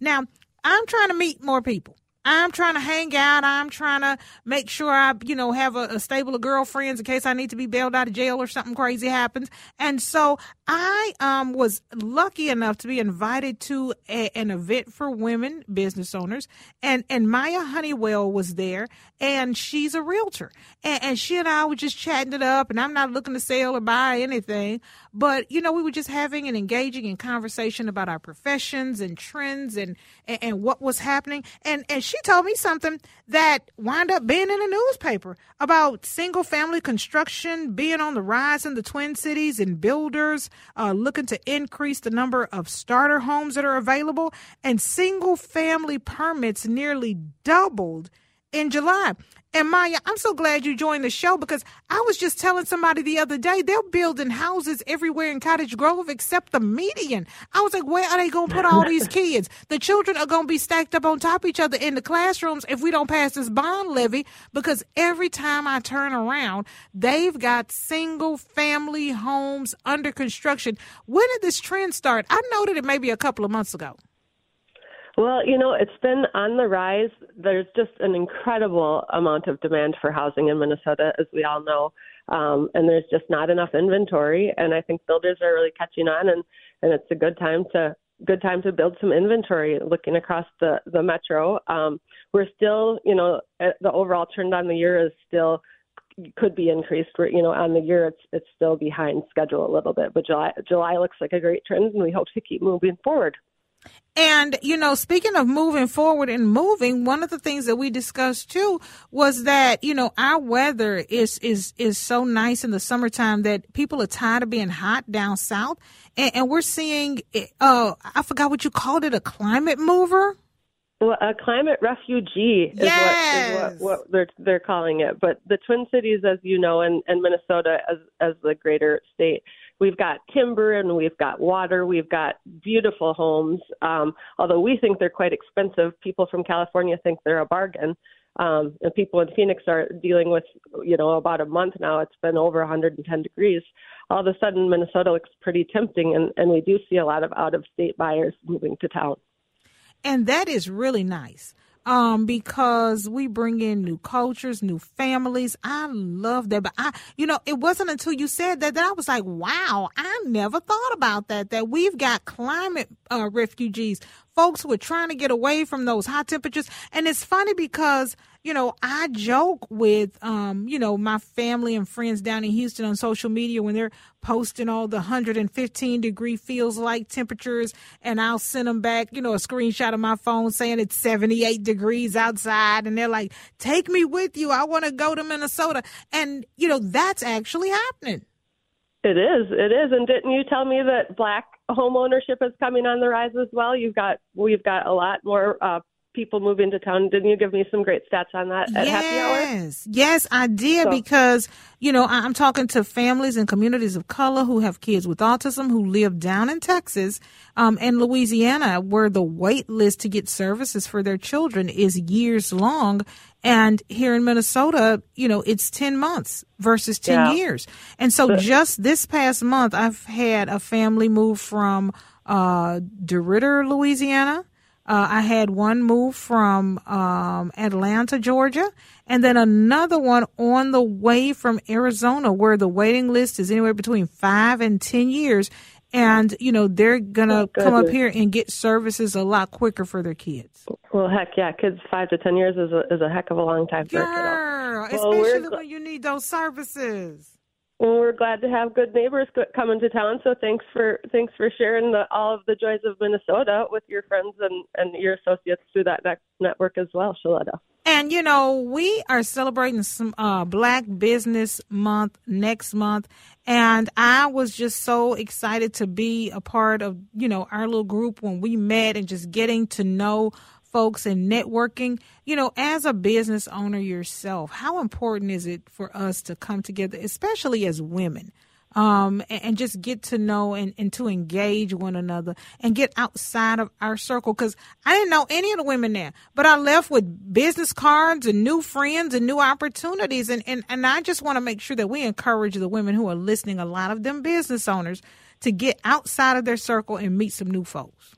Now, I'm trying to meet more people. I'm trying to hang out. I'm trying to make sure I, you know, have a, a, stable of girlfriends in case I need to be bailed out of jail or something crazy happens. And so I um, was lucky enough to be invited to a, an event for women business owners, and and Mya Honeywell was there, and she's a realtor, and, and she and I were just chatting it up. And I'm not looking to sell or buy anything, but you know, we were just having an engaging in conversation about our professions and trends and and, and what was happening, and and she told me something that wound up being in a newspaper about single family construction being on the rise in the Twin Cities and builders uh, looking to increase the number of starter homes that are available, and single family permits nearly doubled in July. And Mya, I'm so glad you joined the show because I was just telling somebody the other day they're building houses everywhere in Cottage Grove except the median. I was like, where are they going to put all these kids? The children are going to be stacked up on top of each other in the classrooms if we don't pass this bond levy because every time I turn around, they've got single family homes under construction. When did this trend start? I noted it maybe a couple of months ago. Well, you know, it's been on the rise. There's just an incredible amount of demand for housing in Minnesota, as we all know. Um, and there's just not enough inventory. And I think builders are really catching on, and, and it's a good time to good time to build some inventory looking across the the metro. Um, we're still, you know, the overall trend on the year is still could be increased. We're, you know, on the year it's it's still behind schedule a little bit, but July July looks like a great trend, and we hope to keep moving forward. And, you know, speaking of moving forward and moving, one of the things that we discussed too was that, you know, our weather is, is, is so nice in the summertime that people are tired of being hot down south. And, and we're seeing, uh, I forgot what you called it, a climate mover. Well, a climate refugee is, yes. what, is what, what they're they're calling it. But the Twin Cities, as you know, and, and Minnesota as as the greater state, we've got timber and we've got water. We've got beautiful homes. Um, although we think they're quite expensive, people from California think they're a bargain. Um, and people in Phoenix are dealing with, you know, about a month now. It's been over 110 degrees. All of a sudden, Minnesota looks pretty tempting, and, and we do see a lot of out of state buyers moving to town and that is really nice um, because we bring in new cultures, new families. I love that. But I, you know, it wasn't until you said that that I was like, wow, I never thought about that. That we've got climate uh, refugees, folks who are trying to get away from those high temperatures. And it's funny because you know, I joke with, um, you know, my family and friends down in Houston on social media when they're posting all the 115 degree feels like temperatures, and I'll send them back, you know, a screenshot of my phone saying it's 78 degrees outside, and they're like, "Take me with you. I want to go to Minnesota," and you know, that's actually happening. It is. It is. And didn't you tell me that black home ownership is coming on the rise as well? You've got we've got a lot more uh, people move into town. Didn't you give me some great stats on that at yes. happy hour? Yes, yes, I did so. because you know I'm talking to families and communities of color who have kids with autism who live down in Texas um, and Louisiana, where the wait list to get services for their children is years long. And here in Minnesota, you know, it's 10 months versus 10 yeah. years. And so just this past month, I've had a family move from uh, DeRidder, Louisiana, uh, I had one move from um, Atlanta, Georgia, and then another one on the way from Arizona, where the waiting list is anywhere between five and 10 years. And, you know, they're going to oh, come up here and get services a lot quicker for their kids. Well, heck yeah. Kids five to 10 years is a, is a heck of a long time for Girl, a kiddo. Well, especially when you need those services. Well, we're glad to have good neighbors coming to town. So thanks for thanks for sharing the, all of the joys of Minnesota with your friends and, and your associates through that network as well, Sheletta. And you know, we are celebrating some uh, Black Business Month next month, and I was just so excited to be a part of you know our little group when we met and just getting to know folks and networking. You know, as a business owner yourself, how important is it for us to come together, especially as women? um, and, and, just get to know and, and, to engage one another and get outside of our circle. Because I didn't know any of the women there, but I left with business cards and new friends and new opportunities. And, and, and I just want to make sure that we encourage the women who are listening, a lot of them business owners, to get outside of their circle and meet some new folks.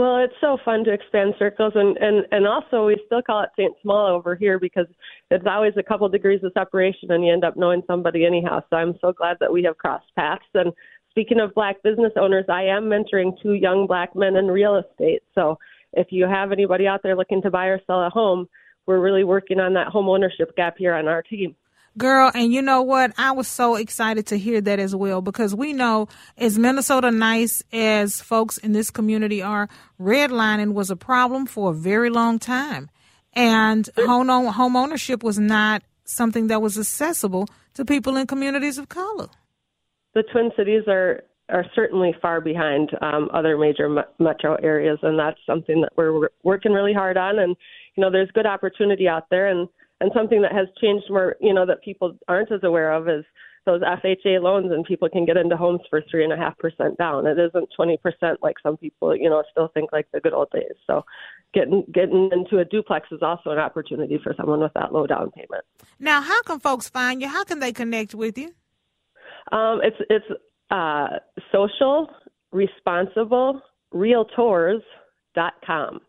Well, it's so fun to expand circles, and and and also we still call it Saint Small over here because it's always a couple degrees of separation, and you end up knowing somebody anyhow. So I'm so glad that we have crossed paths. And speaking of black business owners, I am mentoring two young black men in real estate. So if you have anybody out there looking to buy or sell a home, we're really working on that home ownership gap here on our team. Girl, and you know what? I was so excited to hear that as well because we know as Minnesota nice as folks in this community are, redlining was a problem for a very long time. And home, home ownership was not something that was accessible to people in communities of color. The Twin Cities are are certainly far behind um, other major metro areas, and that's something that we're working really hard on. And you know, there's good opportunity out there, and and something that has changed more, you know, that people aren't as aware of is those FHA loans, and people can get into homes for three and a half percent down. It isn't twenty percent like some people, you know, still think like the good old days. So, getting getting into a duplex is also an opportunity for someone with that low down payment. Now, how can folks find you? How can they connect with you? Um, it's it's uh, social responsible realtors.com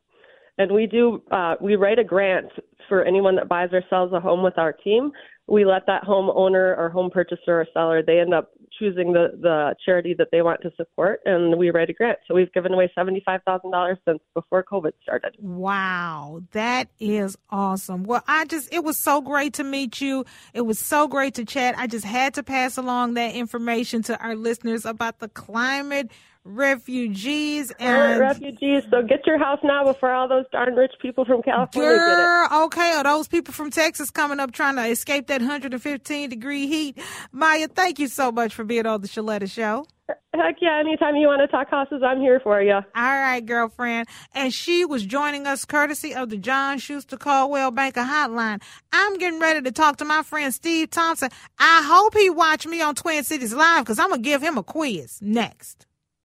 and we do uh, we write a grant for anyone that buys or sells a home with our team. We let that homeowner or home purchaser or seller they end up choosing the the charity that they want to support, and we write a grant. So we've given away seventy five thousand dollars since before COVID started. Wow, that is awesome. Well, I just it was so great to meet you. It was so great to chat. I just had to pass along that information to our listeners about the climate refugees and refugees. So get your house now before all those darn rich people from California Girl, get it. Okay, are those people from Texas coming up trying to escape that 115 degree heat? Mya, thank you so much for being on the Sheletta Show. Heck yeah, anytime you want to talk houses, I'm here for you. All right, girlfriend. And she was joining us courtesy of the John Schuster Coldwell Banker Hotline. I'm getting ready to talk to my friend Steve Thompson. I hope he watch me on Twin Cities Live because I'm going to give him a quiz next.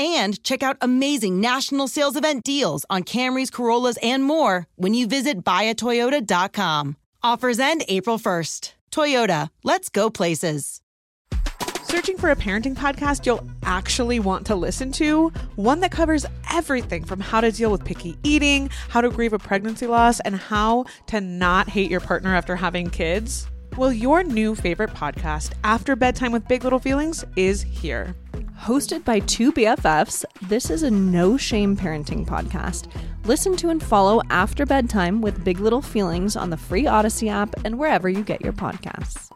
and check out amazing national sales event deals on Camrys, Corollas, and more when you visit buyatoyota.com. Offers end April 1st. Toyota, let's go places. Searching for a parenting podcast you'll actually want to listen to? One that covers everything from how to deal with picky eating, how to grieve a pregnancy loss, and how to not hate your partner after having kids? Well, your new favorite podcast, After Bedtime with Big Little Feelings, is here. Hosted by two BFFs, this is a no shame parenting podcast. Listen to and follow After Bedtime with Big Little Feelings on the free Odyssey app and wherever you get your podcasts.